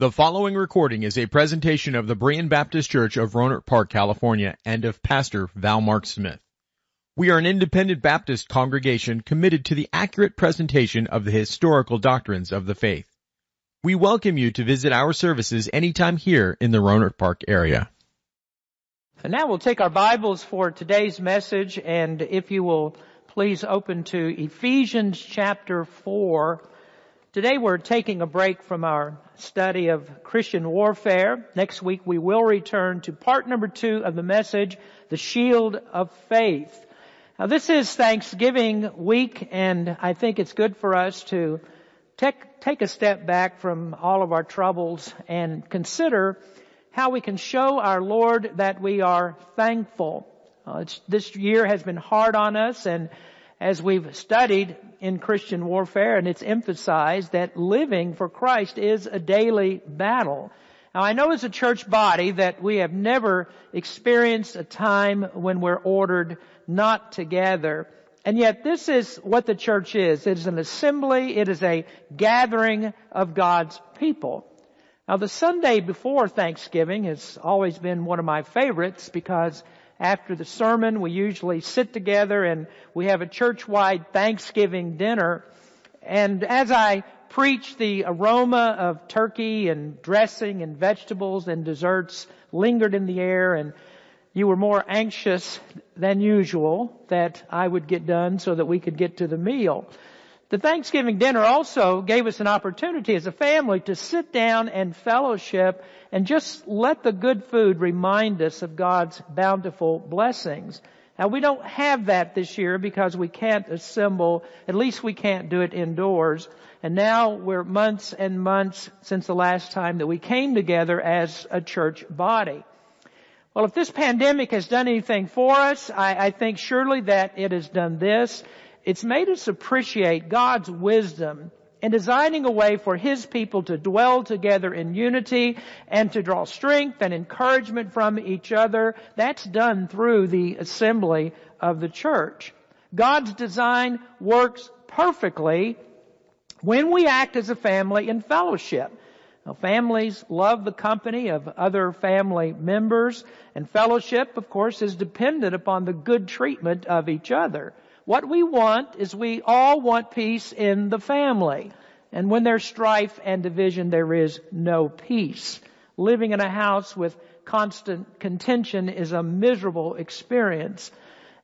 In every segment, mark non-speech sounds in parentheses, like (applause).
The following recording is a presentation of the Berean Baptist Church of Rohnert Park, California, and of Pastor Val Mark Smith. We are an independent Baptist congregation committed to the accurate presentation of the historical doctrines of the faith. We welcome you to visit our services anytime here in the Rohnert Park area. And now we'll take our Bibles for today's message, and if you will please open to Ephesians chapter 4. Today we're taking a break from our study of Christian warfare. Next week we will return to part number two of the message, the shield of faith. Now this is Thanksgiving week and I think it's good for us to take, take a step back from all of our troubles and consider how we can show our Lord that we are thankful. Uh, this year has been hard on us and as we've studied in Christian warfare and it's emphasized that living for Christ is a daily battle. Now I know as a church body that we have never experienced a time when we're ordered not together. And yet this is what the church is. It is an assembly. It is a gathering of God's people. Now the Sunday before Thanksgiving has always been one of my favorites because after the sermon, we usually sit together and we have a church-wide Thanksgiving dinner. And as I preach, the aroma of turkey and dressing and vegetables and desserts lingered in the air and you were more anxious than usual that I would get done so that we could get to the meal. The Thanksgiving dinner also gave us an opportunity as a family to sit down and fellowship and just let the good food remind us of God's bountiful blessings. Now we don't have that this year because we can't assemble, at least we can't do it indoors. And now we're months and months since the last time that we came together as a church body. Well, if this pandemic has done anything for us, I, I think surely that it has done this. It's made us appreciate God's wisdom in designing a way for His people to dwell together in unity and to draw strength and encouragement from each other. That's done through the assembly of the church. God's design works perfectly when we act as a family in fellowship. Now, families love the company of other family members and fellowship, of course, is dependent upon the good treatment of each other. What we want is we all want peace in the family. And when there's strife and division, there is no peace. Living in a house with constant contention is a miserable experience.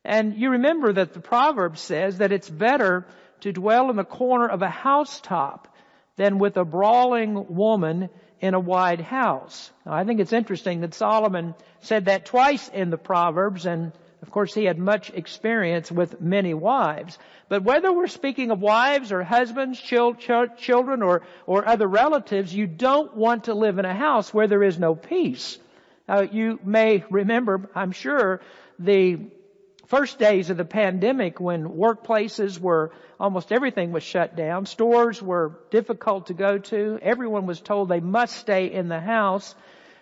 And you remember that the proverb says that it's better to dwell in the corner of a housetop than with a brawling woman in a wide house. Now, I think it's interesting that Solomon said that twice in the Proverbs and of course, he had much experience with many wives. But whether we're speaking of wives or husbands, children, or, or other relatives, you don't want to live in a house where there is no peace. You may remember, I'm sure, the first days of the pandemic when workplaces were almost everything was shut down. Stores were difficult to go to. Everyone was told they must stay in the house.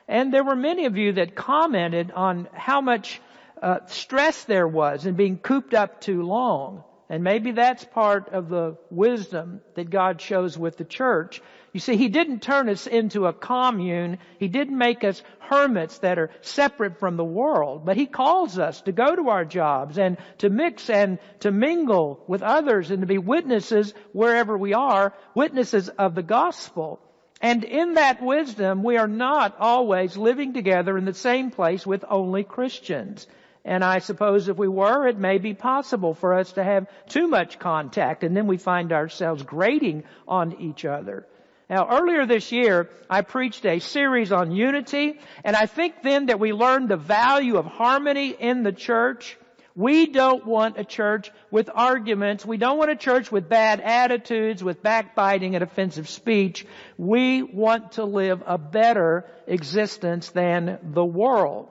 And there were many of you that commented on how much uh, stress there was in being cooped up too long. And maybe that's part of the wisdom that God shows with the church. You see, He didn't turn us into a commune. He didn't make us hermits that are separate from the world. But He calls us to go to our jobs and to mix and to mingle with others and to be witnesses wherever we are, witnesses of the gospel. And in that wisdom, we are not always living together in the same place with only Christians. And I suppose if we were, it may be possible for us to have too much contact and then we find ourselves grating on each other. Now earlier this year, I preached a series on unity and I think then that we learned the value of harmony in the church. We don't want a church with arguments. We don't want a church with bad attitudes, with backbiting and offensive speech. We want to live a better existence than the world.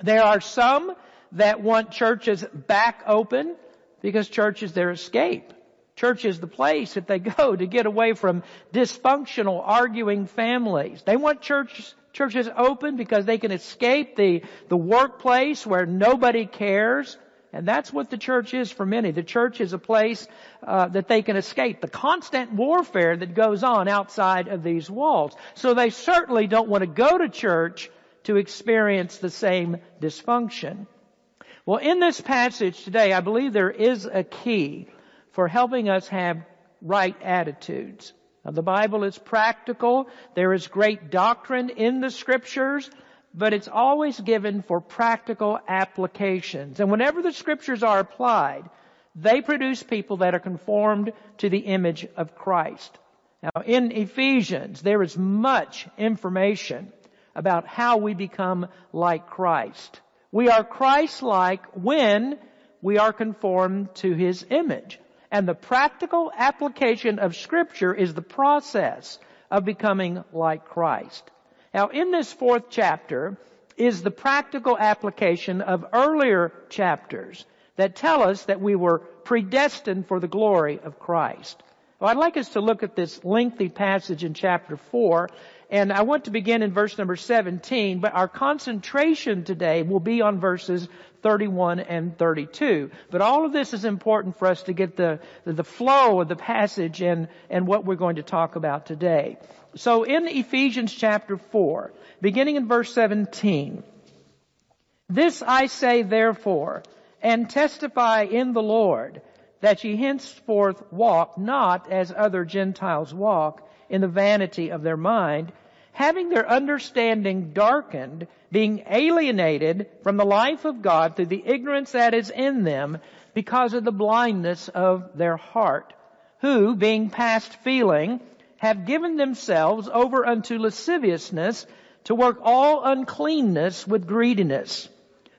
There are some that want churches back open because church is their escape. Church is the place that they (laughs) go to get away from dysfunctional arguing families. They want church, churches open because they can escape the, the workplace where nobody cares. And that's what the church is for many. The church is a place uh, that they can escape the constant warfare that goes on outside of these walls. So they certainly don't want to go to church to experience the same dysfunction. Well, in this passage today, I believe there is a key for helping us have right attitudes. Now, the Bible is practical. There is great doctrine in the scriptures, but it's always given for practical applications. And whenever the scriptures are applied, they produce people that are conformed to the image of Christ. Now, in Ephesians, there is much information about how we become like Christ. We are Christ-like when we are conformed to His image. And the practical application of scripture is the process of becoming like Christ. Now in this fourth chapter is the practical application of earlier chapters that tell us that we were predestined for the glory of Christ. Well, I'd like us to look at this lengthy passage in chapter 4 and I want to begin in verse number 17, but our concentration today will be on verses 31 and 32. But all of this is important for us to get the, the flow of the passage and, and what we're going to talk about today. So in Ephesians chapter 4, beginning in verse 17, this I say therefore, and testify in the Lord, that ye henceforth walk not as other Gentiles walk, in the vanity of their mind, having their understanding darkened, being alienated from the life of God through the ignorance that is in them because of the blindness of their heart, who, being past feeling, have given themselves over unto lasciviousness to work all uncleanness with greediness.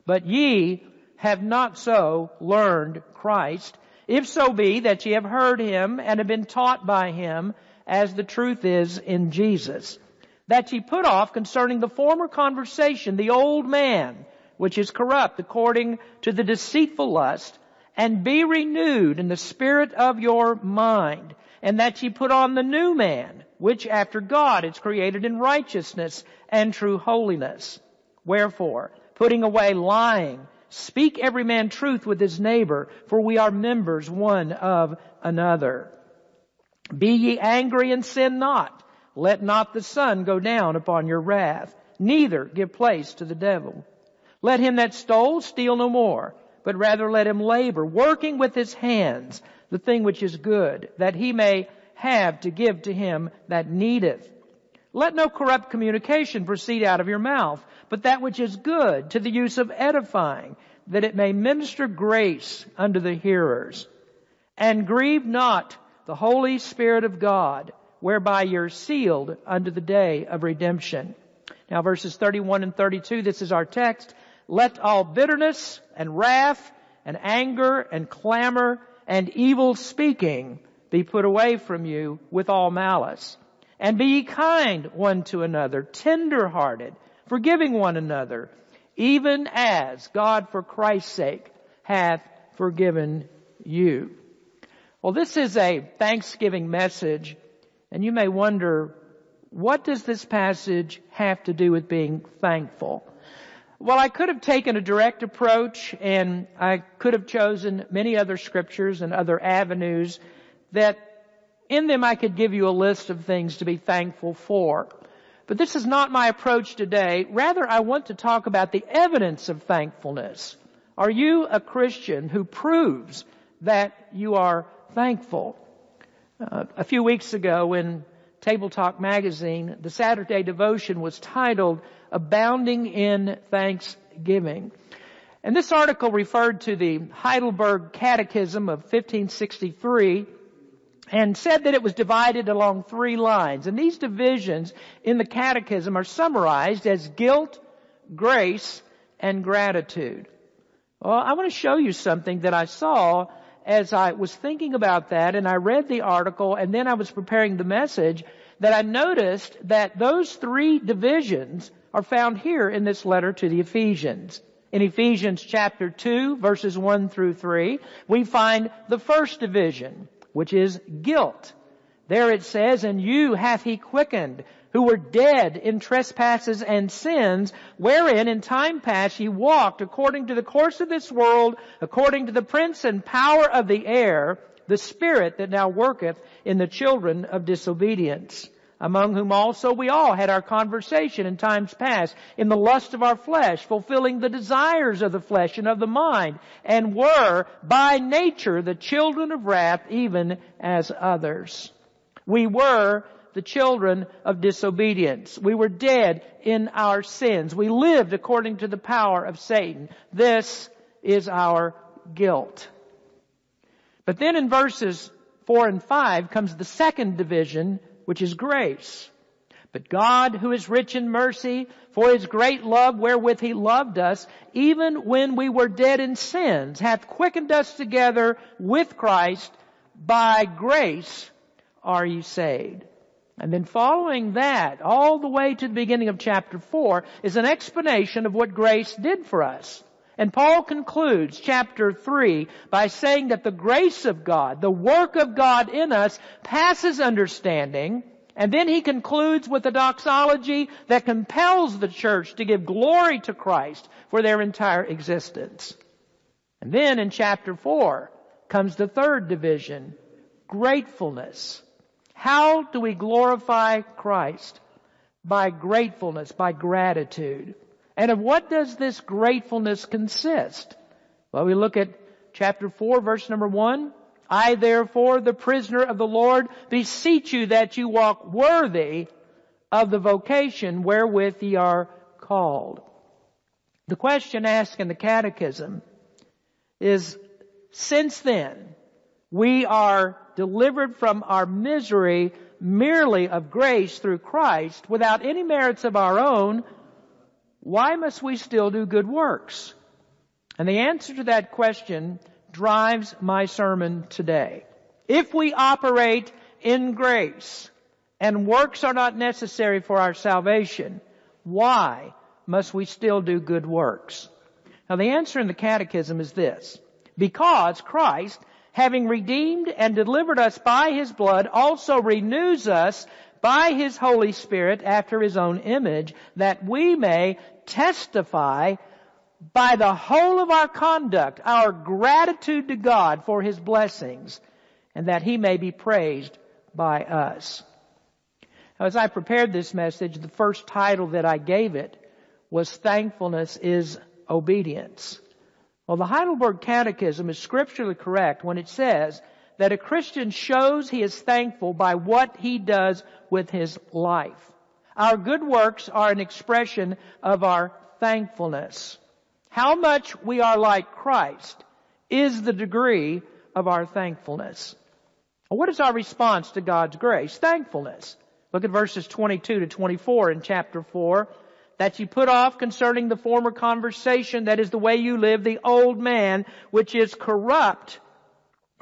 But ye have not so learned Christ, if so be that ye have heard him and have been taught by him as the truth is in Jesus that ye put off concerning the former conversation the old man, which is corrupt according to the deceitful lust, and be renewed in the spirit of your mind, and that ye put on the new man, which after God is created in righteousness and true holiness. Wherefore, putting away lying, speak every man truth with his neighbor, for we are members one of another. Be ye angry and sin not. Let not the sun go down upon your wrath, neither give place to the devil. Let him that stole steal no more, but rather let him labor, working with his hands the thing which is good, that he may have to give to him that needeth. Let no corrupt communication proceed out of your mouth, but that which is good to the use of edifying, that it may minister grace unto the hearers. And grieve not the Holy Spirit of God, whereby you're sealed unto the day of redemption. Now verses 31 and 32, this is our text. Let all bitterness and wrath and anger and clamor and evil speaking be put away from you with all malice. And be ye kind one to another, tender hearted, forgiving one another, even as God for Christ's sake hath forgiven you. Well, this is a Thanksgiving message and you may wonder, what does this passage have to do with being thankful? Well, I could have taken a direct approach and I could have chosen many other scriptures and other avenues that in them I could give you a list of things to be thankful for. But this is not my approach today. Rather, I want to talk about the evidence of thankfulness. Are you a Christian who proves that you are thankful? Uh, a few weeks ago in Table Talk magazine, the Saturday devotion was titled Abounding in Thanksgiving. And this article referred to the Heidelberg Catechism of 1563 and said that it was divided along three lines. And these divisions in the catechism are summarized as guilt, grace, and gratitude. Well, I want to show you something that I saw as I was thinking about that and I read the article and then I was preparing the message that I noticed that those three divisions are found here in this letter to the Ephesians. In Ephesians chapter 2 verses 1 through 3, we find the first division, which is guilt. There it says, and you hath he quickened, who were dead in trespasses and sins, wherein in time past ye walked according to the course of this world, according to the prince and power of the air, the spirit that now worketh in the children of disobedience among whom also we all had our conversation in times past, in the lust of our flesh, fulfilling the desires of the flesh and of the mind, and were by nature the children of wrath even as others. We were the children of disobedience. We were dead in our sins. We lived according to the power of Satan. This is our guilt. But then in verses 4 and 5 comes the second division which is grace. But God, who is rich in mercy, for his great love wherewith he loved us, even when we were dead in sins, hath quickened us together with Christ. By grace are ye saved. And then following that, all the way to the beginning of chapter 4, is an explanation of what grace did for us. And Paul concludes chapter 3 by saying that the grace of God, the work of God in us, passes understanding. And then he concludes with a doxology that compels the church to give glory to Christ for their entire existence. And then in chapter 4 comes the third division, gratefulness. How do we glorify Christ? By gratefulness, by gratitude. And of what does this gratefulness consist? Well, we look at chapter 4 verse number 1. I therefore, the prisoner of the Lord, beseech you that you walk worthy of the vocation wherewith ye are called. The question asked in the catechism is, since then, we are delivered from our misery merely of grace through Christ without any merits of our own, why must we still do good works? And the answer to that question drives my sermon today. If we operate in grace and works are not necessary for our salvation, why must we still do good works? Now the answer in the catechism is this. Because Christ, having redeemed and delivered us by His blood, also renews us by His Holy Spirit after His own image, that we may testify by the whole of our conduct, our gratitude to God for His blessings, and that He may be praised by us. Now, as I prepared this message, the first title that I gave it was Thankfulness is Obedience. Well, the Heidelberg Catechism is scripturally correct when it says that a Christian shows he is thankful by what he does with his life. Our good works are an expression of our thankfulness. How much we are like Christ is the degree of our thankfulness. What is our response to God's grace? Thankfulness. Look at verses 22 to 24 in chapter 4. That you put off concerning the former conversation, that is the way you live, the old man, which is corrupt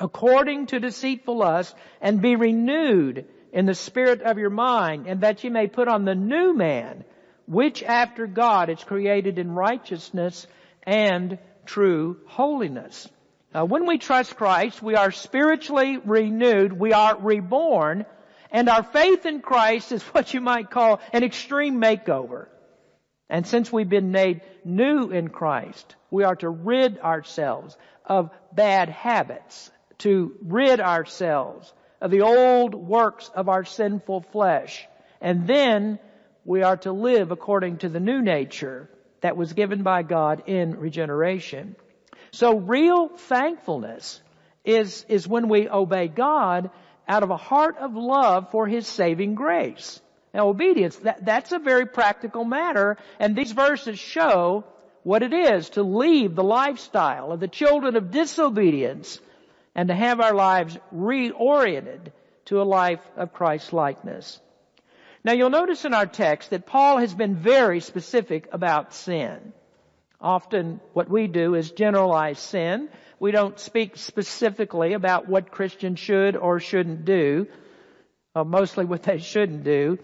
according to deceitful lust, and be renewed in the spirit of your mind, and that you may put on the new man, which after God is created in righteousness and true holiness. Now, when we trust Christ, we are spiritually renewed, we are reborn, and our faith in Christ is (laughs) what you might call an extreme makeover. And since we've been made new in Christ, we are to rid ourselves of bad habits, to rid ourselves of the old works of our sinful flesh. And then we are to live according to the new nature that was given by God in regeneration. So real thankfulness is, is when we obey God out of a heart of love for His saving grace. Now obedience, that, that's a very practical matter, and these verses show what it is to leave the lifestyle of the children of disobedience and to have our lives reoriented to a life of Christ likeness. Now you'll notice in our text that Paul has been very specific about sin. Often what we do is generalize sin. We don't speak specifically about what Christians should or shouldn't do, uh, mostly what they shouldn't do.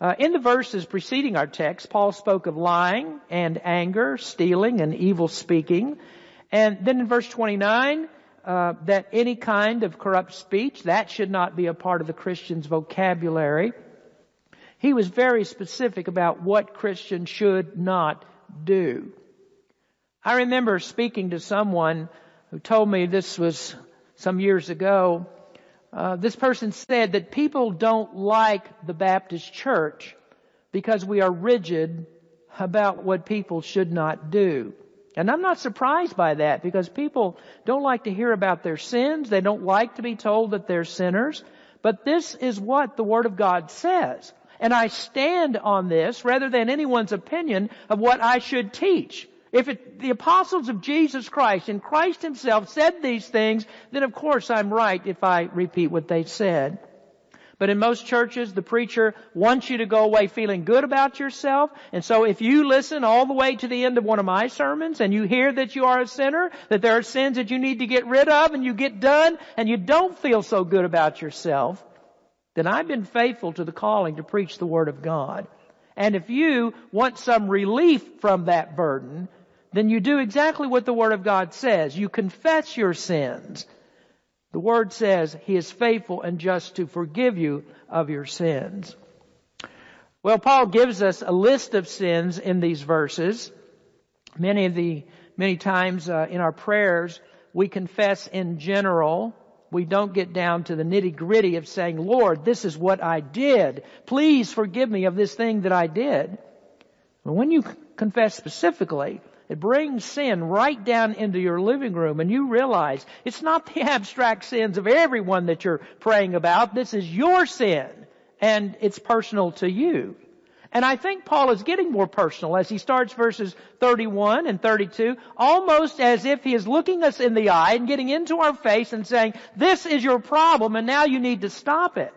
Uh, in the verses preceding our text, Paul spoke of lying and anger, stealing and evil speaking. And then in verse 29, uh, that any kind of corrupt speech, that should not be a part of the Christian's vocabulary. He was very specific about what Christians should not do. I remember speaking to someone who told me this was some years ago. Uh, this person said that people don't like the Baptist church because we are rigid about what people should not do. And I'm not surprised by that because people don't like to hear about their sins. They don't like to be told that they're sinners. But this is what the Word of God says. And I stand on this rather than anyone's opinion of what I should teach. If it, the apostles of Jesus Christ and Christ himself said these things, then of course I'm right if I repeat what they said. But in most churches, the preacher wants you to go away feeling good about yourself. And so if you listen all the way to the end of one of my sermons and you hear that you are a sinner, that there are sins that you need to get rid of and you get done and you don't feel so good about yourself, then I've been faithful to the calling to preach the Word of God. And if you want some relief from that burden, then you do exactly what the Word of God says. You confess your sins the Word says He is faithful and just to forgive you of your sins. Well, Paul gives us a list of sins in these verses. Many of the, many times uh, in our prayers, we confess in general. We don't get down to the nitty gritty of saying, Lord, this is what I did. Please forgive me of this thing that I did. But when you confess specifically, it brings sin right down into your living room and you realize it's not the (laughs) abstract sins of everyone that you're praying about. This is your sin and it's personal to you. And I think Paul is getting more personal as he starts verses 31 and 32, almost as if he is looking us in the eye and getting into our face and saying, this is your problem and now you need to stop it.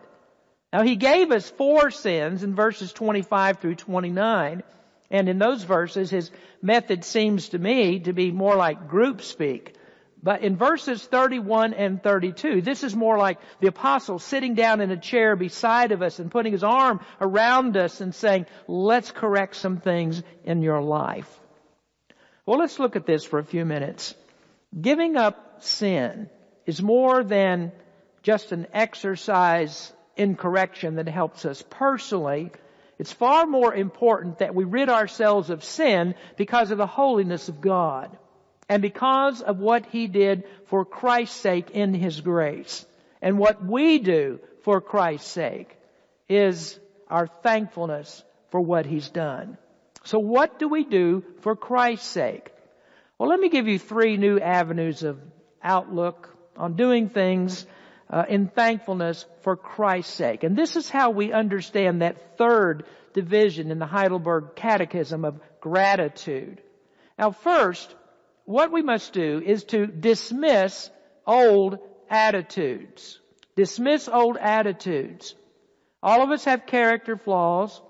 Now he gave us four sins in verses 25 through 29. And in those verses, his method seems to me to be more like group speak. But in verses 31 and 32, this is more like the apostle sitting down in a chair beside of us and putting his arm around us and saying, let's correct some things in your life. Well, let's look at this for a few minutes. Giving up sin is more than just an exercise in correction that helps us personally, it's far more important that we rid ourselves of sin because of the holiness of God and because of what He did for Christ's sake in His grace. And what we do for Christ's sake is our thankfulness for what He's done. So what do we do for Christ's sake? Well, let me give you three new avenues of outlook on doing things uh, in thankfulness for Christ's sake. And this is how we understand that third division in the Heidelberg Catechism of gratitude. Now first, what we must do is to dismiss old attitudes. Dismiss old attitudes. All of us have character flaws.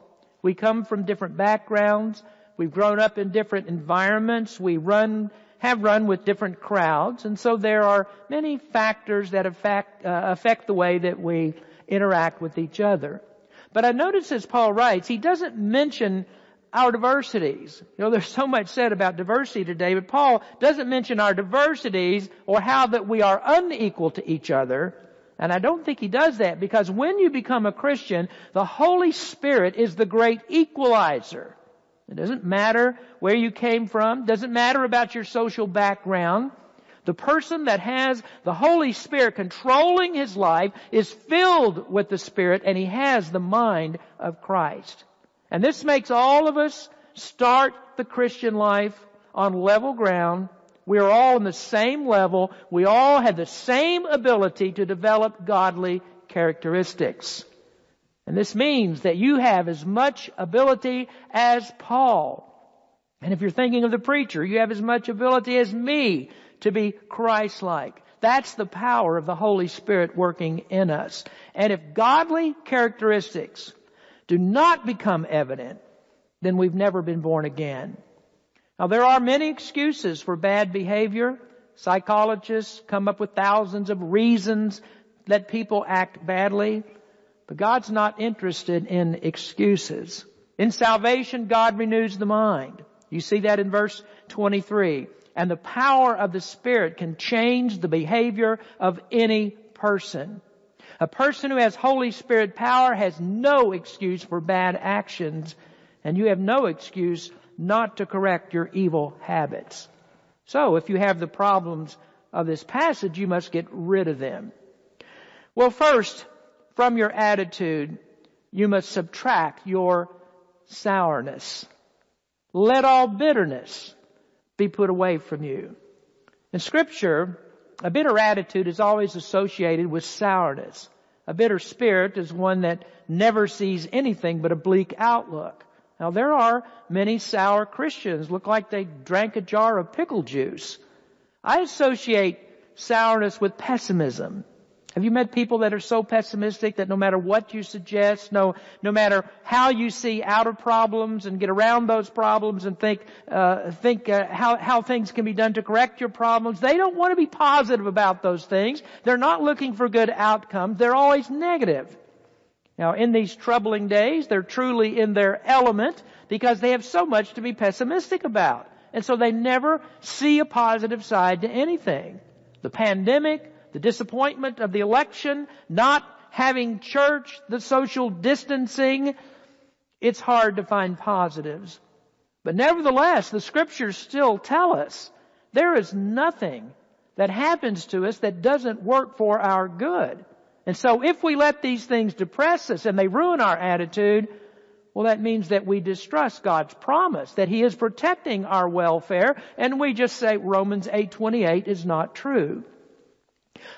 We come from different backgrounds. We've grown up in different environments. We run have run with different crowds, and so there are many factors that affect, uh, affect the way that we interact with each other. But I notice as Paul writes, he doesn't mention our diversities. You know, there's so much said about diversity today, but Paul doesn't mention our diversities or how that we are unequal to each other. And I don't think he does that because when you become a Christian, the Holy Spirit is the great equalizer. It doesn't matter where you came from. Doesn't matter about your social background. The person that has the Holy Spirit controlling his life is filled with the Spirit and he has the mind of Christ. And this makes all of us start the Christian life on level ground. We are all on the same level. We all have the same ability to develop godly characteristics. And this means that you have as much ability as Paul. And if you're thinking of the preacher, you have as much ability as me to be Christ-like. That's the power of the Holy Spirit working in us. And if godly characteristics do not become evident, then we've never been born again. Now there are many excuses for bad behavior. Psychologists come up with thousands of reasons that people act badly. But God's not interested in excuses. In salvation, God renews the mind. You see that in verse 23. and the power of the Spirit can change the behavior of any person. A person who has Holy Spirit power has no excuse for bad actions, and you have no excuse not to correct your evil habits. So if you have the problems of this passage, you must get rid of them. Well, first, from your attitude, you must subtract your sourness. Let all bitterness be put away from you. In scripture, a bitter attitude is always associated with sourness. A bitter spirit is one that never sees anything but a bleak outlook. Now there are many sour Christians, look like they drank a jar of pickle juice. I associate sourness with pessimism. Have you met people that are so pessimistic that no matter what you suggest, no, no matter how you see out of problems and get around those problems and think, uh, think uh, how, how things can be done to correct your problems, they don't want to be positive about those things. They're not looking for good outcomes. They're always negative. Now, in these troubling days, they're truly in their element because they have so much to be pessimistic about. And so they never see a positive side to anything. The pandemic, the disappointment of the election, not having church, the social distancing, it's hard to find positives. But nevertheless, the scriptures still tell us there is nothing that happens to us that doesn't work for our good. And so if we let these things depress us and they ruin our attitude, well that means that we distrust God's promise, that He is protecting our welfare, and we just say Romans 8.28 is not true.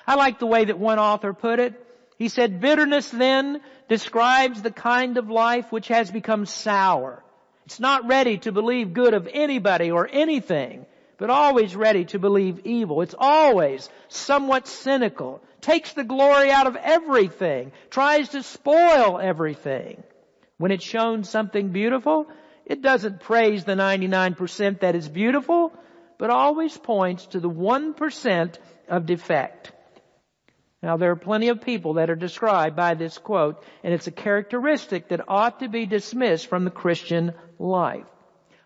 I like the way that one author put it. He said, bitterness then describes the kind of life which has become sour. It's not ready to believe good of anybody or anything, but always ready to believe evil. It's always somewhat cynical, takes the glory out of everything, tries to spoil everything. When it's shown something beautiful, it doesn't praise the 99% that is beautiful, but always points to the 1% of defect. Now there are plenty of people that are described by this quote, and it's a characteristic that ought to be dismissed from the Christian life.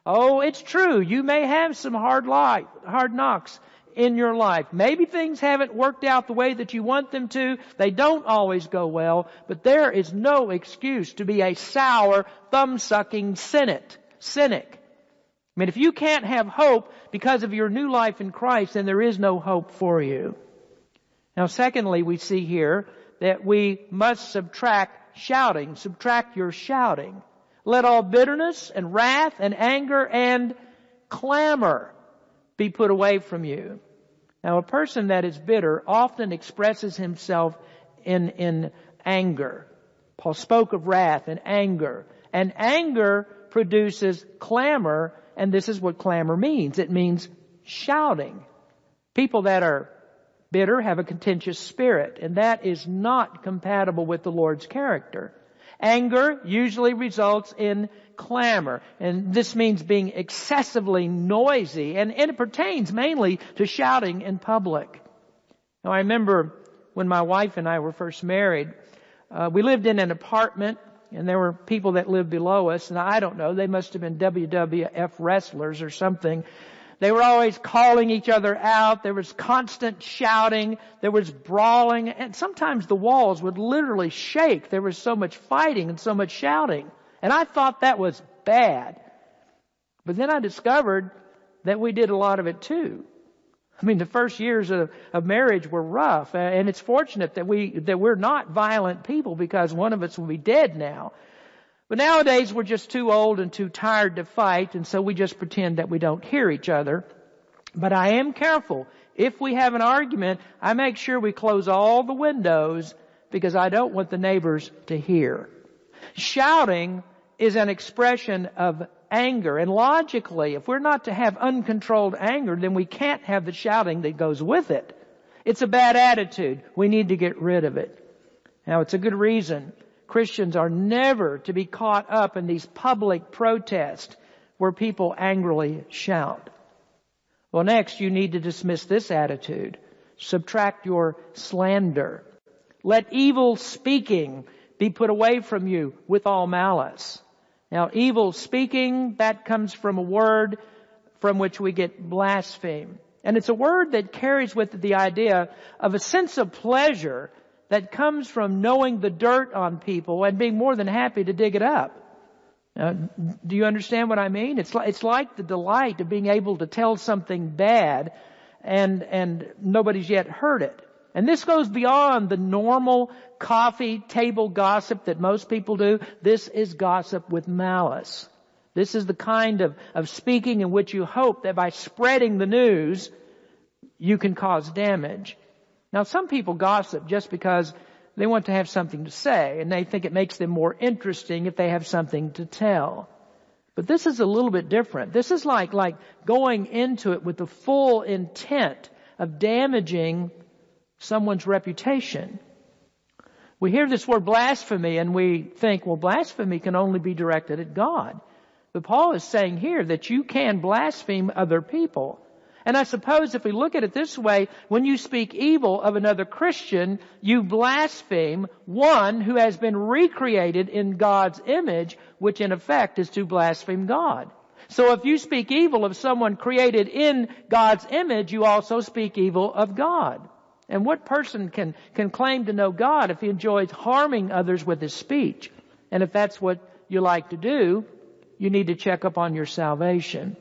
Oh, it's true. You may have some hard life, hard knocks in your life. Maybe things haven't worked out the way that you want them to. They don't always go well, but there is no excuse to be a sour, thumb-sucking cynic. Cynic. I mean, if you can't have hope because of your new life in Christ, then there is no hope for you. Now secondly, we see here that we must subtract shouting. Subtract your shouting. Let all bitterness and wrath and anger and clamor be put away from you. Now a person that is bitter often expresses himself in, in anger. Paul spoke of wrath and anger. And anger produces clamor and this is what clamor means. It means shouting. People that are bitter have a contentious spirit, and that is not compatible with the Lord's character. Anger usually results in clamor, and this means being excessively noisy, and, and it pertains mainly to shouting in public. Now I remember when my wife and I were first married, uh, we lived in an apartment and there were people that lived below us, and I don't know, they must have been WWF wrestlers or something. They were always calling each other out. There was constant shouting. There was brawling. And sometimes the walls would literally shake. There was so much fighting and so much shouting. And I thought that was bad. But then I discovered that we did a lot of it too. I mean, the first years of, of marriage were rough, and it's fortunate that we that we're not violent people because one of us will be dead now. But nowadays we're just too old and too tired to fight, and so we just pretend that we don't hear each other. But I am careful. If we have an argument, I make sure we close all the windows because I don't want the neighbors to hear. Shouting is an expression of anger. And logically, if we're not to have uncontrolled anger, then we can't have the shouting that goes with it. It's a bad attitude. We need to get rid of it. Now it's a good reason. Christians are never to be caught up in these public protests where people angrily shout. Well next you need to dismiss this attitude. Subtract your slander. Let evil speaking be put away from you with all malice. Now, evil speaking, that comes from a word from which we get blaspheme. And it's a word that carries with it the idea of a sense of pleasure that comes from knowing the dirt on people and being more than happy to dig it up. Uh, do you understand what I mean? It's like, it's like the delight of being able to tell something bad and, and nobody's yet heard it. And this goes beyond the normal coffee table gossip that most people do. This is gossip with malice. This is the kind of, of speaking in which you hope that by spreading the news, you can cause damage. Now some people gossip just because they want to have something to say and they think it makes them more interesting if they have something to tell. But this is a little bit different. This is like, like going into it with the full intent of damaging someone's reputation. We hear this word blasphemy and we think, well, blasphemy can only be directed at God. But Paul is saying here that you can blaspheme other people. And I suppose if we look at it this way, when you speak evil of another Christian, you blaspheme one who has been recreated in God's image, which in effect is to blaspheme God. So if you speak evil of someone created in God's image, you also speak evil of God. And what person can, can claim to know God if he enjoys harming others with his speech? And if that's what you like to do, you need to check up on your salvation.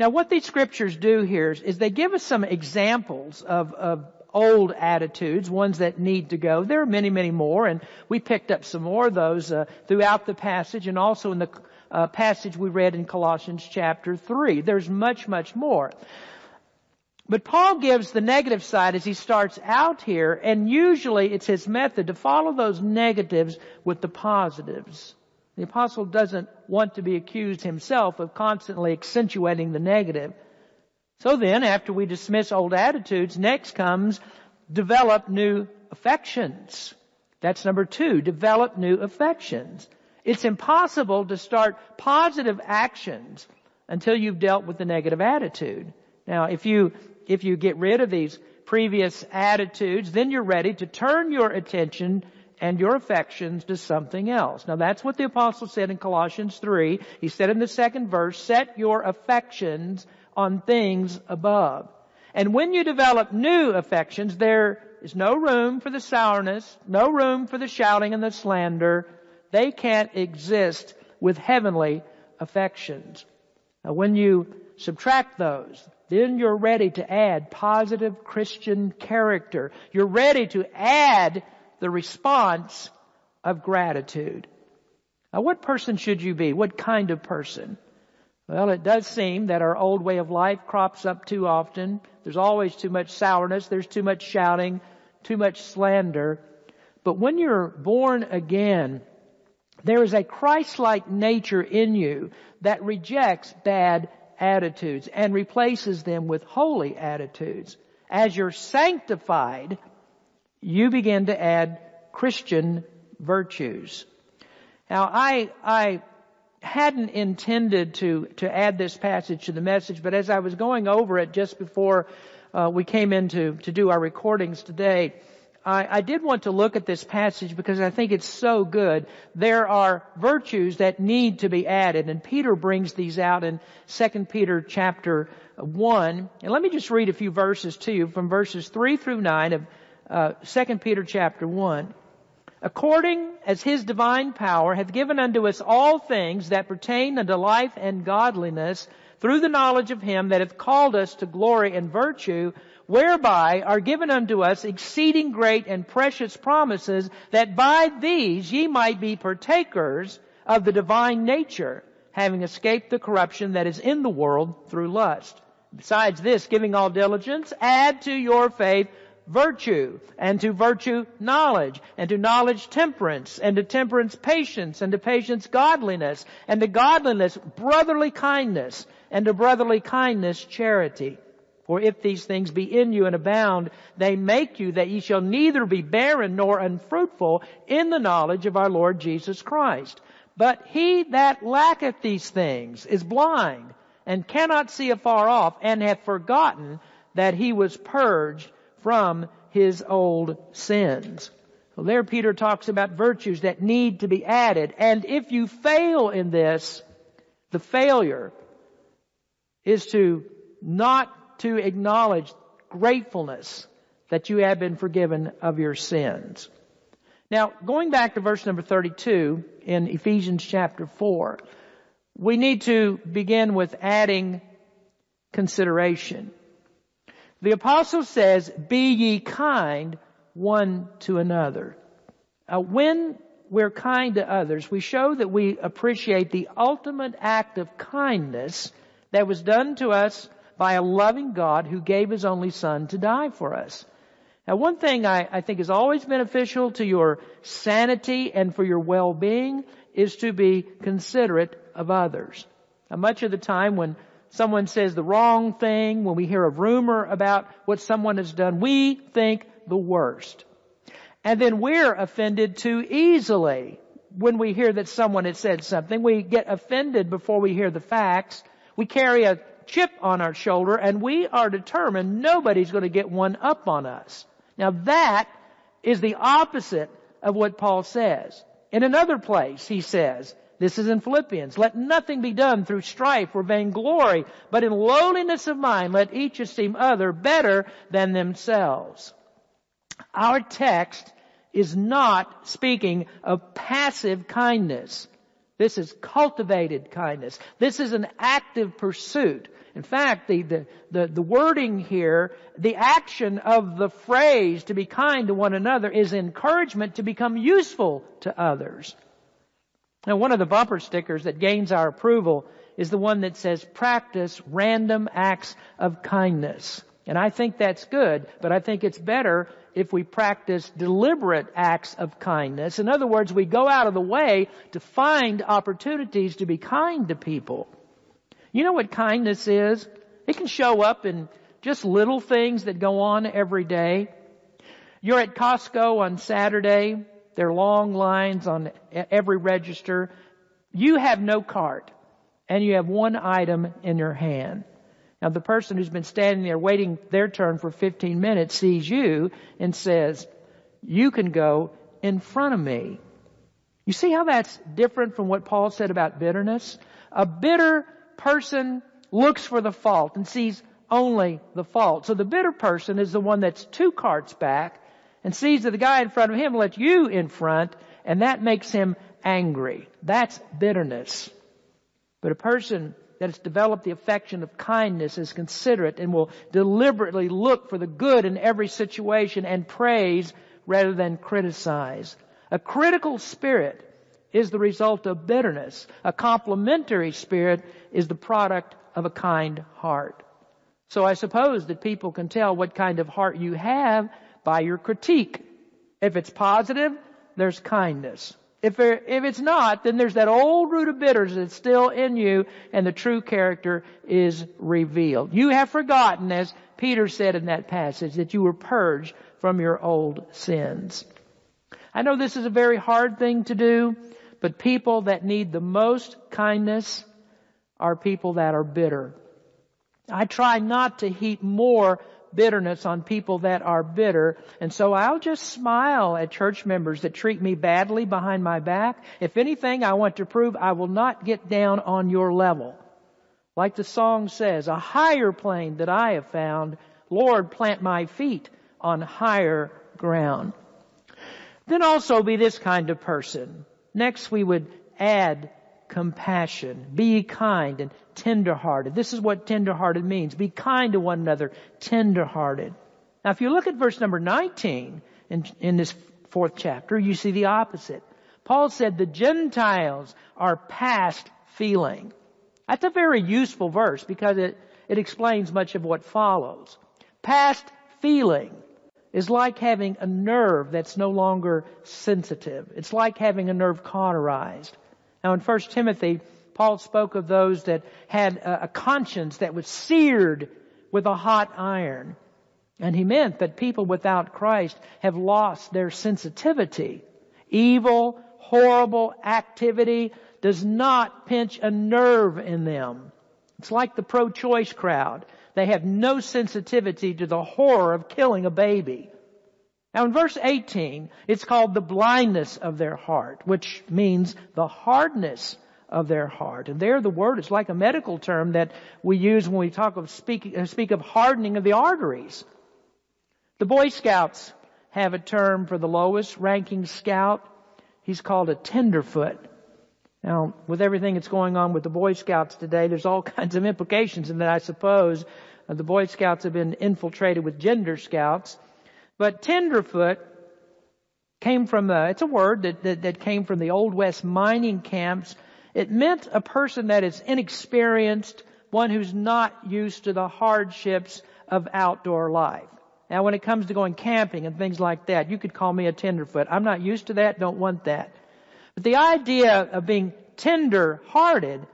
Now what these scriptures do here is they give us some examples of, of old attitudes, ones that need to go. There are many, many more, and we picked up some more of those uh, throughout the passage and also in the uh, passage we read in Colossians chapter 3. There's much, much more. But Paul gives the negative side as he starts out here, and usually it's his method to follow those negatives with the positives. The apostle doesn't want to be accused himself of constantly accentuating the negative. So then, after we dismiss old attitudes, next comes develop new affections. That's number two, develop new affections. It's impossible to start positive actions until you've dealt with the negative attitude. Now, if you if you get rid of these previous attitudes, then you're ready to turn your attention and your affections to something else. Now that's what the apostle said in Colossians 3. He said in the second verse, set your affections on things above. And when you develop new affections, there is no room for the sourness, no room for the shouting and the slander. They can't exist with heavenly affections. Now when you subtract those, then you're ready to add positive Christian character. You're ready to add the response of gratitude. Now what person should you be? What kind of person? Well, it does seem that our old way of life crops up too often. There's always too much sourness. There's too much shouting, too much slander. But when you're born again, there is a Christ-like nature in you that rejects bad attitudes and replaces them with holy attitudes. As you're sanctified, you begin to add Christian virtues. Now I, I hadn't intended to, to add this passage to the message, but as I was going over it just before uh, we came in to, to do our recordings today, I, I did want to look at this passage because I think it's so good. There are virtues that need to be added, and Peter brings these out in 2 Peter chapter 1. And let me just read a few verses to you from verses 3 through 9 of uh, 2 Peter chapter 1. According as his divine power hath given unto us all things that pertain unto life and godliness through the knowledge of him that hath called us to glory and virtue, whereby are given unto us exceeding great and precious promises, that by these ye might be partakers of the divine nature, having escaped the corruption that is in the world through lust. Besides this, giving all diligence, add to your faith virtue, and to virtue knowledge, and to knowledge temperance, and to temperance patience, and to patience godliness, and to godliness brotherly kindness, and to brotherly kindness charity. For if these things be in you and abound, they make you that ye shall neither be barren nor unfruitful in the knowledge of our Lord Jesus Christ. But he that lacketh these things is blind and cannot see afar off and hath forgotten that he was purged from his old sins. Well, there Peter talks about virtues that need to be added. And if you fail in this, the failure is to not to acknowledge gratefulness that you have been forgiven of your sins. Now, going back to verse number 32 in Ephesians chapter 4, we need to begin with adding consideration. The apostle says, be ye kind one to another. Uh, when we're kind to others, we show that we appreciate the ultimate act of kindness that was done to us by a loving God who gave His only Son to die for us. Now one thing I, I think is always beneficial to your sanity and for your well-being is to be considerate of others. Now much of the time when someone says the wrong thing, when we hear a rumor about what someone has done, we think the worst. And then we're offended too easily when we hear that someone has said something. We get offended before we hear the facts. We carry a chip on our shoulder and we are determined nobody's going to get one up on us. Now that is the opposite of what Paul says. In another place he says, this is in Philippians, let nothing be done through strife or vainglory, but in lowliness of mind let each esteem other better than themselves. Our text is not speaking of passive kindness. This is cultivated kindness. This is an active pursuit. In fact, the, the, the, the, wording here, the action of the phrase to be kind to one another is encouragement to become useful to others. Now one of the bumper stickers that gains our approval is the one that says practice random acts of kindness. And I think that's good, but I think it's better if we practice deliberate acts of kindness. In other words, we go out of the way to find opportunities to be kind to people. You know what kindness is? It can show up in just little things that go on every day. You're at Costco on Saturday. There are long lines on every register. You have no cart and you have one item in your hand. Now the person who's been standing there waiting their turn for 15 minutes sees you and says, you can go in front of me. You see how that's different from what Paul said about bitterness? A bitter person looks for the fault and sees only the fault. So the bitter person is the one that's two carts back and sees that the guy in front of him lets you in front and that makes him angry. That's bitterness. But a person that has developed the affection of kindness is considerate and will deliberately look for the good in every situation and praise rather than criticize. A critical spirit is the result of bitterness. A complimentary spirit is the product of a kind heart. So I suppose that people can tell what kind of heart you have by your critique. If it's positive, there's kindness. If, there, if it's not, then there's that old root of bitterness that's still in you and the true character is revealed. You have forgotten, as Peter said in that passage, that you were purged from your old sins. I know this is a very hard thing to do. But people that need the most kindness are people that are bitter. I try not to heap more bitterness on people that are bitter. And so I'll just smile at church members that treat me badly behind my back. If anything, I want to prove I will not get down on your level. Like the song says, a higher plane that I have found, Lord, plant my feet on higher ground. Then also be this kind of person. Next we would add compassion. Be kind and tenderhearted. This is what tenderhearted means. Be kind to one another, tenderhearted. Now if you look at verse number 19 in, in this fourth chapter, you see the opposite. Paul said the Gentiles are past feeling. That's a very useful verse because it, it explains much of what follows. Past feeling is like having a nerve that's no longer sensitive. It's like having a nerve cauterized. Now in 1 Timothy, Paul spoke of those that had a conscience that was seared with a hot iron. And he meant that people without Christ have lost their sensitivity. Evil, horrible activity does not pinch a nerve in them. It's like the pro-choice crowd. They have no sensitivity to the horror of killing a baby. Now in verse 18, it's called the blindness of their heart, which means the hardness of their heart. And there the word is like a medical term that we use when we talk of speak, uh, speak of hardening of the arteries. The Boy Scouts have a term for the lowest ranking scout. He's called a tenderfoot. Now, with everything that's going on with the Boy Scouts today, there's all (laughs) kinds of implications in that, I suppose. Uh, the Boy Scouts have been infiltrated with gender scouts. But tenderfoot came from, uh, it's a word that, that, that came from the Old West mining camps. It meant a person that is inexperienced, one who's not used to the hardships of outdoor life. Now when it comes to going camping and things like that, you could call me a tenderfoot. I'm not used to that, don't want that. But the idea of being tender hearted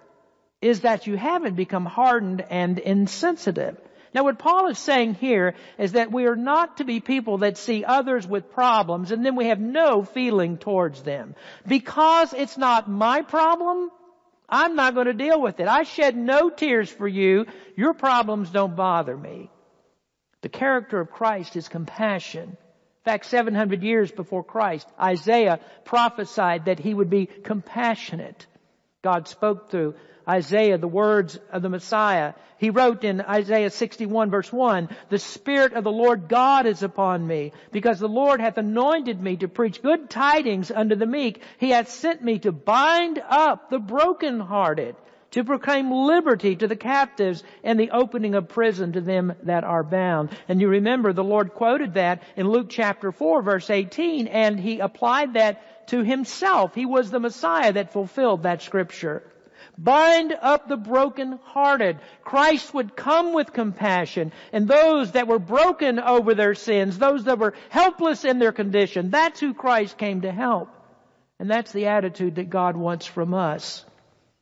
is that you haven't become hardened and insensitive. Now what Paul is saying here is that we are not to be people that see others with problems and then we have no feeling towards them. Because it's not my problem, I'm not going to deal with it. I shed no tears for you. Your problems don't bother me. The character of Christ is compassion. In fact, 700 years before Christ, Isaiah prophesied that he would be compassionate. God spoke through Isaiah the words of the Messiah. He wrote in Isaiah 61 verse 1, The Spirit of the Lord God is upon me, because the Lord hath anointed me to preach good tidings unto the meek. He hath sent me to bind up the brokenhearted, to proclaim liberty to the captives and the opening of prison to them that are bound. And you remember the Lord quoted that in Luke chapter 4 verse 18 and he applied that to himself. He was the Messiah that fulfilled that scripture. Bind up the broken-hearted. Christ would come with compassion and those that were broken over their sins, those that were helpless in their condition, that's who Christ came to help. And that's the attitude that God wants from us.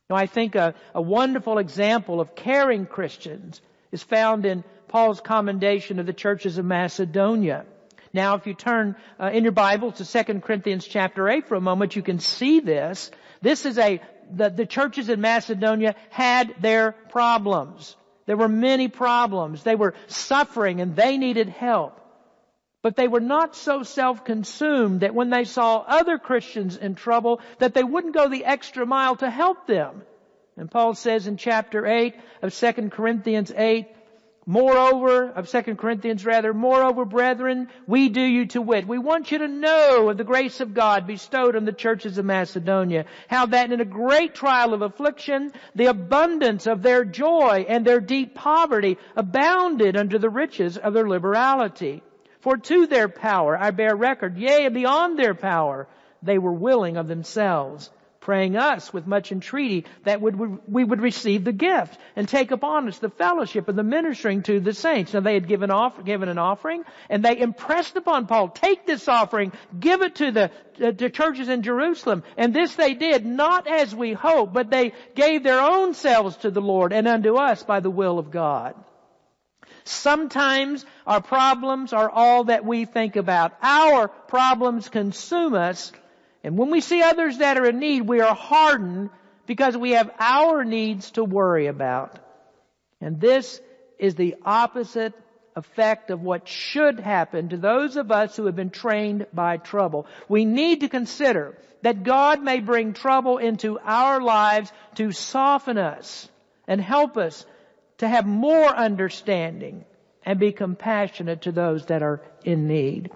Now I think a, a wonderful example of caring Christians is found in Paul's commendation of the churches of Macedonia. Now, if you turn uh, in your Bible to 2 Corinthians chapter 8 for a moment, you can see this. This is a the, the churches in Macedonia had their problems. There were many problems. They were suffering and they needed help. But they were not so self-consumed that when they saw other Christians in trouble, that they wouldn't go the extra mile to help them. And Paul says in chapter 8 of 2 Corinthians 8, Moreover, of 2 Corinthians rather, moreover, brethren, we do you to wit. We want you to know of the grace of God bestowed on the churches of Macedonia, how that in a great trial of affliction, the abundance of their joy and their deep poverty abounded under the riches of their liberality. For to their power I bear record, yea, beyond their power, they were willing of themselves praying us with much entreaty that we would receive the gift and take upon us the fellowship and the ministering to the saints. Now they had given off, given an offering and they impressed upon Paul, take this offering, give it to the, uh, the churches in Jerusalem. And this they did not as we hope, but they gave their own selves to the Lord and unto us by the will of God. Sometimes our problems are all that we think about. Our problems consume us and when we see others that are in need, we are hardened because we have our needs to worry about. And this is the opposite effect of what should happen to those of us who have been trained by trouble. We need to consider that God may bring trouble into our lives to soften us and help us to have more understanding and be compassionate to those that are in need.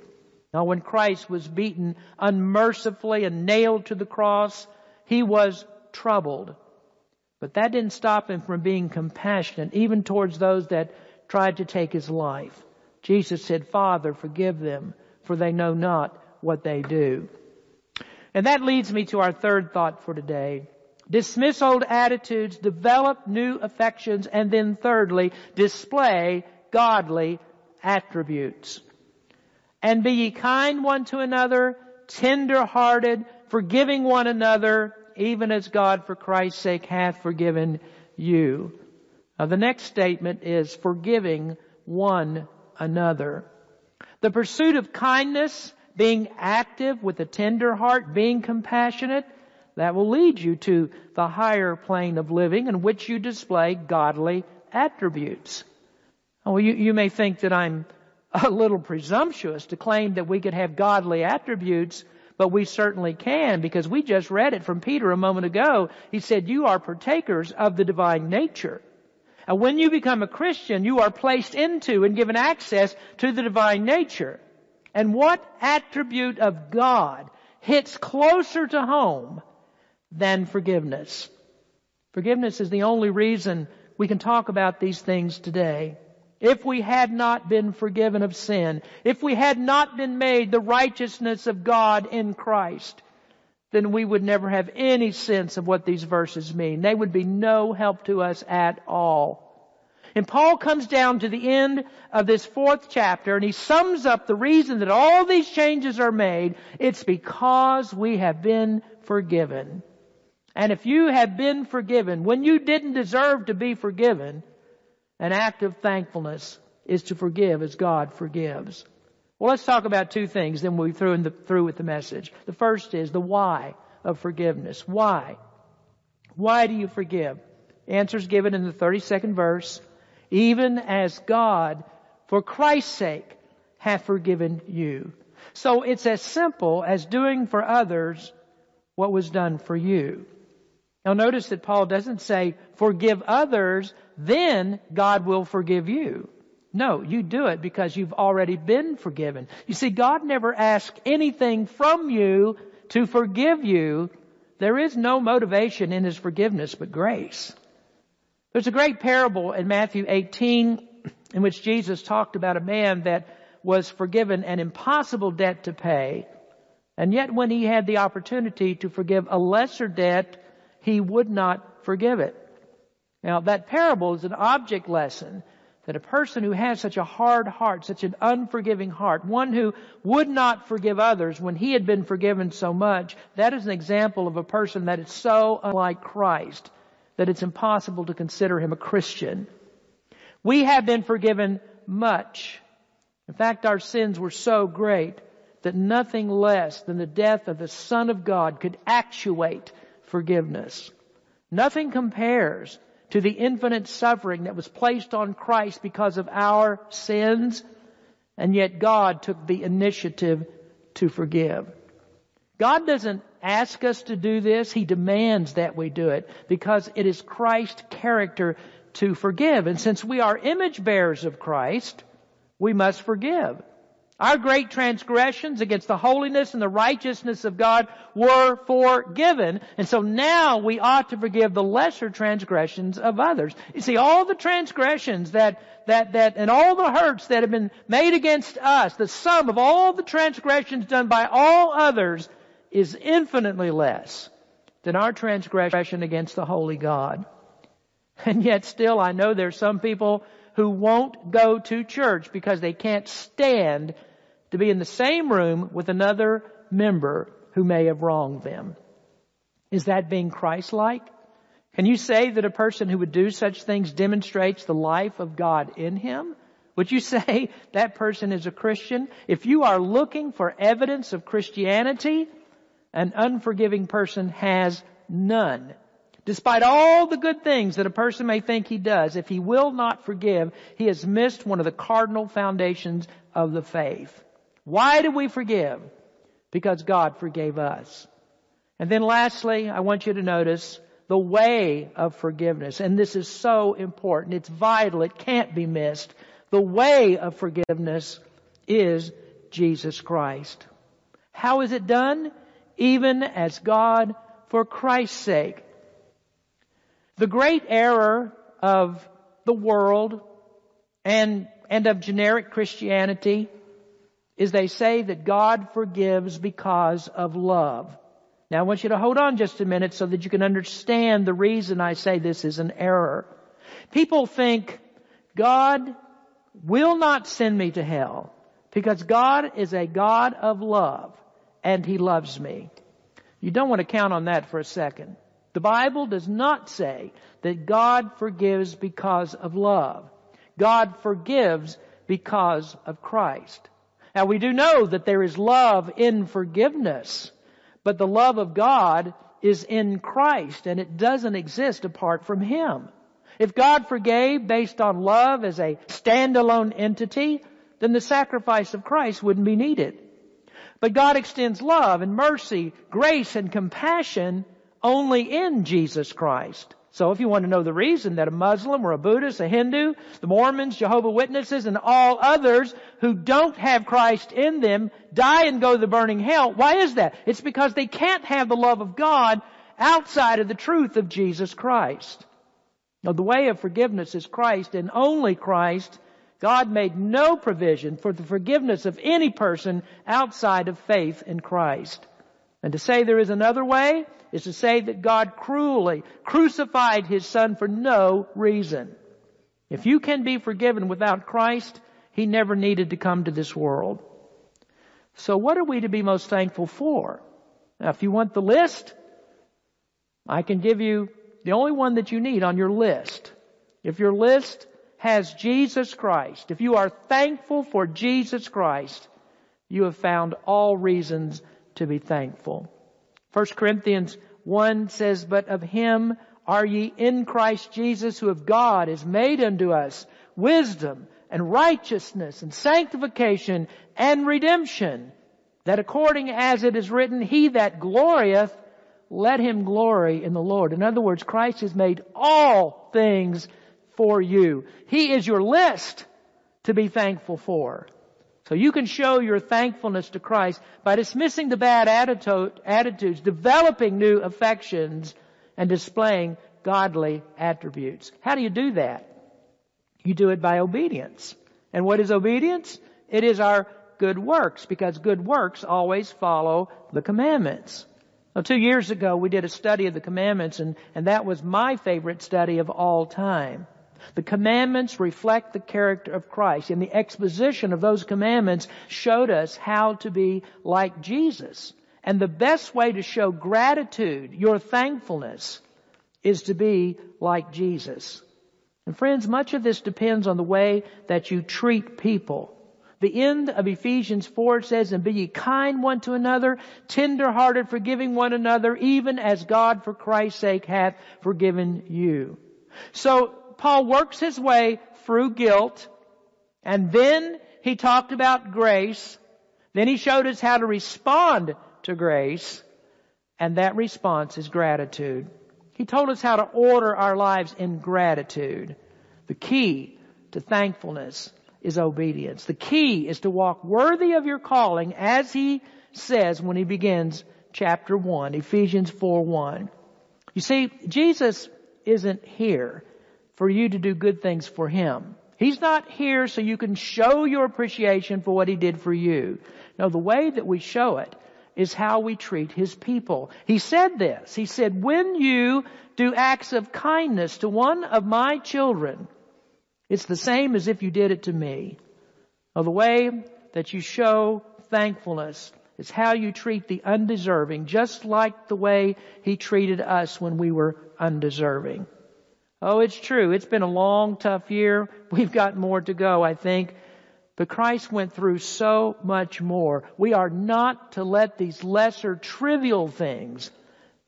Now when Christ was beaten unmercifully and nailed to the cross, he was troubled. But that didn't stop him from being compassionate, even towards those that tried to take his life. Jesus said, Father, forgive them, for they know not what they do. And that leads me to our third thought for today. Dismiss old attitudes, develop new affections, and then thirdly, display godly attributes. And be ye kind one to another, tender hearted, forgiving one another, even as God for Christ's sake hath forgiven you. Now the next statement is forgiving one another. The pursuit of kindness, being active with a tender heart, being compassionate, that will lead you to the higher plane of living in which you display godly attributes. Well, you, you may think that I'm a little presumptuous to claim that we could have godly attributes, but we certainly can because we just read it from Peter a moment ago. He said, you are partakers of the divine nature. And when you become a Christian, you are placed into and given access to the divine nature. And what attribute of God hits closer to home than forgiveness? Forgiveness is the only reason we can talk about these things today. If we had not been forgiven of sin, if we had not been made the righteousness of God in Christ, then we would never have any sense of what these verses mean. They would be no help to us at all. And Paul comes down to the end of this fourth chapter and he sums up the reason that all these changes are made. It's because we have been forgiven. And if you have been forgiven when you didn't deserve to be forgiven, an act of thankfulness is to forgive as God forgives. Well, let's talk about two things, then we'll be through, the, through with the message. The first is the why of forgiveness. Why? Why do you forgive? Answer is given in the 32nd verse. Even as God, for Christ's sake, hath forgiven you. So it's as simple as doing for others what was done for you. Now notice that Paul doesn't say, forgive others, then God will forgive you. No, you do it because you've already been forgiven. You see, God never asks anything from you to forgive you. There is no motivation in His forgiveness but grace. There's a great parable in Matthew 18 in which Jesus talked about a man that was forgiven an impossible debt to pay. And yet when he had the opportunity to forgive a lesser debt, he would not forgive it. Now that parable is an object lesson that a person who has such a hard heart, such an unforgiving heart, one who would not forgive others when he had been forgiven so much, that is an example of a person that is so unlike Christ that it's impossible to consider him a Christian. We have been forgiven much. In fact, our sins were so great that nothing less than the death of the Son of God could actuate forgiveness. Nothing compares to the infinite suffering that was placed on Christ because of our sins, and yet God took the initiative to forgive. God doesn't ask us to do this, He demands that we do it because it is Christ's character to forgive. And since we are image bearers of Christ, we must forgive. Our great transgressions against the holiness and the righteousness of God were forgiven. And so now we ought to forgive the lesser transgressions of others. You see, all the transgressions that, that, that, and all the hurts that have been made against us, the sum of all the transgressions done by all others is infinitely less than our transgression against the holy God. And yet still I know there's some people who won't go to church because they can't stand to be in the same room with another member who may have wronged them. Is that being Christ-like? Can you say that a person who would do such things demonstrates the life of God in him? Would you (laughs) say that person is a Christian? If you are looking for evidence of Christianity, an unforgiving person has none. Despite all the good things that a person may think he does, if he will not forgive, he has missed one of the cardinal foundations of the faith. Why do we forgive? Because God forgave us. And then lastly, I want you to notice the way of forgiveness. And this is so important. It's vital. It can't be missed. The way of forgiveness is Jesus Christ. How is it done? Even as God for Christ's sake. The great error of the world and, and of generic Christianity is they say that God forgives because of love. Now I want you to hold on just a minute so that you can understand the reason I say this is an error. People think God will not send me to hell because God is a God of love and He loves me. You don't want to count on that for a second. The Bible does not say that God forgives because of love. God forgives because of Christ. Now we do know that there is love in forgiveness, but the love of God is in Christ and it doesn't exist apart from Him. If God forgave based on love as a standalone entity, then the sacrifice of Christ wouldn't be needed. But God extends love and mercy, grace and compassion only in Jesus Christ. So if you want to know the reason that a Muslim or a Buddhist, a Hindu, the Mormons, Jehovah Witnesses, and all others who don't have Christ in them die and go to the burning hell, why is that? It's because they can't have the love of God outside of the truth of Jesus Christ. Now the way of forgiveness is Christ and only Christ. God made no provision for the forgiveness of any person outside of faith in Christ. And to say there is another way is to say that God cruelly crucified His Son for no reason. If you can be forgiven without Christ, He never needed to come to this world. So what are we to be most thankful for? Now if you want the list, I can give you the only one that you need on your list. If your list has Jesus Christ, if you are thankful for Jesus Christ, you have found all reasons to be thankful. 1 Corinthians 1 says, But of him are ye in Christ Jesus, who of God is made unto us wisdom and righteousness and sanctification and redemption, that according as it is written, He that glorieth, let him glory in the Lord. In other words, Christ has made all things for you. He is your list to be thankful for. So you can show your thankfulness to Christ by dismissing the bad attitude, attitudes, developing new affections, and displaying godly attributes. How do you do that? You do it by obedience. And what is obedience? It is our good works, because good works always follow the commandments. Now, two years ago, we did a study of the commandments, and, and that was my favorite study of all time. The commandments reflect the character of Christ, and the exposition of those commandments showed us how to be like Jesus. And the best way to show gratitude, your thankfulness, is to be like Jesus. And friends, much of this depends on the way that you treat people. The end of Ephesians 4 says, And be ye kind one to another, tender-hearted, forgiving one another, even as God for Christ's sake hath forgiven you. So, Paul works his way through guilt, and then he talked about grace. Then he showed us how to respond to grace, and that response is gratitude. He told us how to order our lives in gratitude. The key to thankfulness is obedience. The key is to walk worthy of your calling as he says when he begins chapter 1, Ephesians 4 1. You see, Jesus isn't here for you to do good things for Him. He's not here so you can show your appreciation for what He did for you. No, the way that we show it is how we treat His people. He said this. He said, when you do acts of kindness to one of my children, it's the same as if you did it to me. Now, the way that you show thankfulness is how you treat the undeserving, just like the way He treated us when we were undeserving. Oh, it's true. It's been a long, tough year. We've got more to go, I think. But Christ went through so much more. We are not to let these lesser trivial things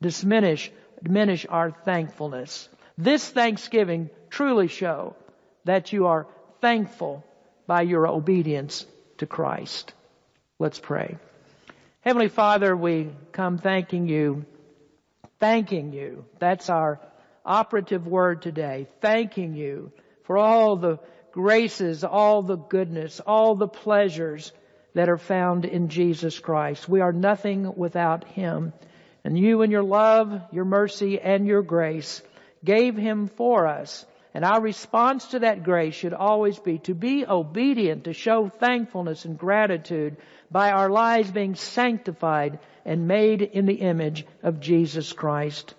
diminish, diminish our thankfulness. This Thanksgiving truly show that you are thankful by your obedience to Christ. Let's pray. Heavenly Father, we come thanking you, thanking you. That's our operative word today, thanking you for all the graces, all the goodness, all the pleasures that are found in Jesus Christ. We are nothing without Him. And you and your love, your mercy, and your grace gave Him for us. And our response to that grace should always be to be obedient, to show thankfulness and gratitude by our lives being sanctified and made in the image of Jesus Christ.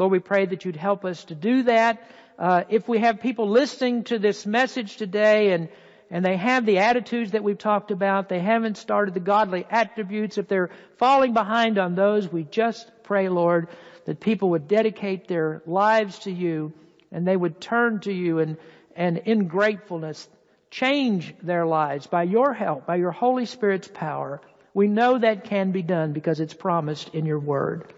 Lord, we pray that you'd help us to do that. Uh, if we have people listening to this message today and and they have the attitudes that we've talked about, they haven't started the godly attributes, if they're falling behind on those, we just pray, Lord, that people would dedicate their lives to you and they would turn to you and, and in gratefulness change their lives by your help, by your Holy Spirit's power. We know that can be done because it's promised in your word.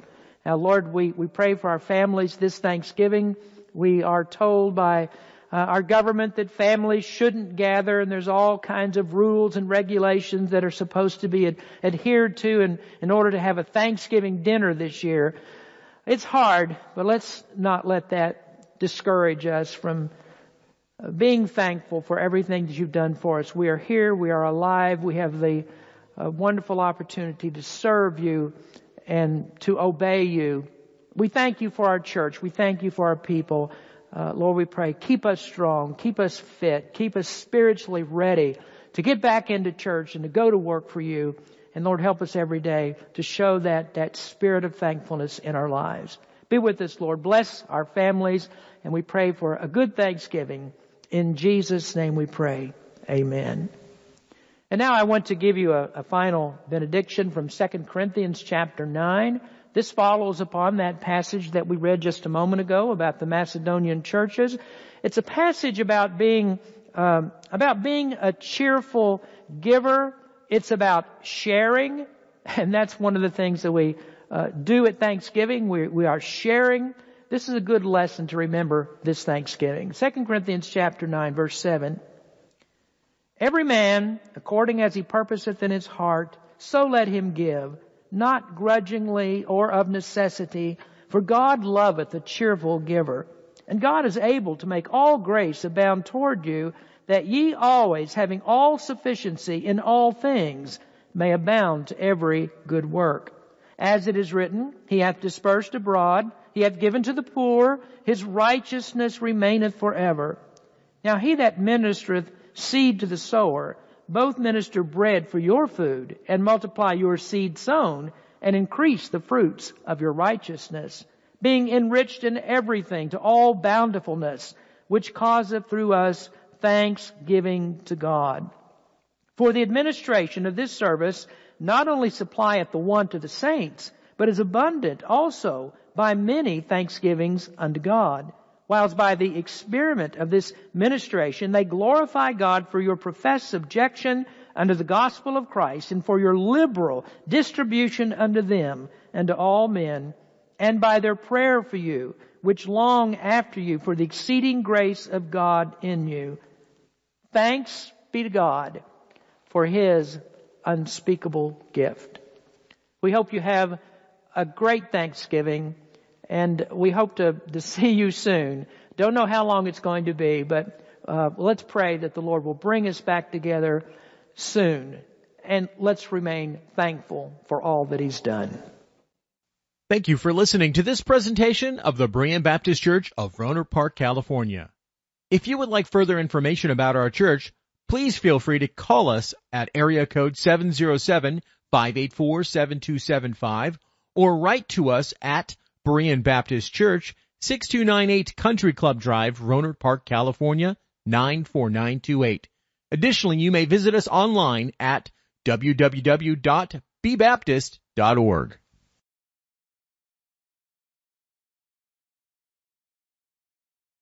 Now, Lord, we, we pray for our families this Thanksgiving. We are told by uh, our government that families shouldn't gather and there's all kinds of rules and regulations that are supposed to be ad- adhered to in, in order to have a Thanksgiving dinner this year. It's hard, but let's not let that discourage us from uh, being thankful for everything that you've done for us. We are here, we are alive, we have the uh, wonderful opportunity to serve you and to obey you. We thank you for our church. We thank you for our people. Uh, Lord, we pray, keep us strong, keep us fit, keep us spiritually ready to get back into church and to go to work for you. And Lord, help us every day to show that, that spirit of thankfulness in our lives. Be with us, Lord. Bless our families, and we pray for a good Thanksgiving. In Jesus' name we pray. Amen. And now I want to give you a, a final benediction from 2 Corinthians chapter 9. This follows upon that passage that we read just a moment ago about the Macedonian churches. It's a passage about being um, about being a cheerful giver. It's about sharing, and that's one of the things that we uh, do at Thanksgiving. We, we are sharing. This is a good lesson to remember this Thanksgiving. 2 Corinthians chapter 9 verse 7. Every man, according as he purposeth in his heart, so let him give, not grudgingly or of necessity, for God loveth a cheerful giver. And God is able to make all grace abound toward you, that ye always, having all sufficiency in all things, may abound to every good work. As it is written, He hath dispersed abroad, He hath given to the poor, His righteousness remaineth forever. Now he that ministereth seed to the sower, both minister bread for your food and multiply your seed sown and increase the fruits of your righteousness, being enriched in everything to all bountifulness, which causeth through us thanksgiving to God. For the administration of this service not only supplieth the want of the saints, but is abundant also by many thanksgivings unto God whilst by the experiment of this ministration they glorify God for your professed subjection unto the gospel of Christ and for your liberal distribution unto them and to all men, and by their prayer for you, which long after you for the exceeding grace of God in you. Thanks be to God for His unspeakable gift. We hope you have a great Thanksgiving and we hope to, to see you soon. Don't know how long it's going to be, but uh, let's pray that the Lord will bring us back together soon. And let's remain thankful for all that He's done. Thank you for listening to this presentation of the Berean Baptist Church of Rohnert Park, California. If you would like further information about our church, please feel free to call us at area code 707-584-7275 or write to us at Berean Baptist Church, 6298 Country Club Drive, Rohnert Park, California, 94928. Additionally, you may visit us online at www.bbaptist.org.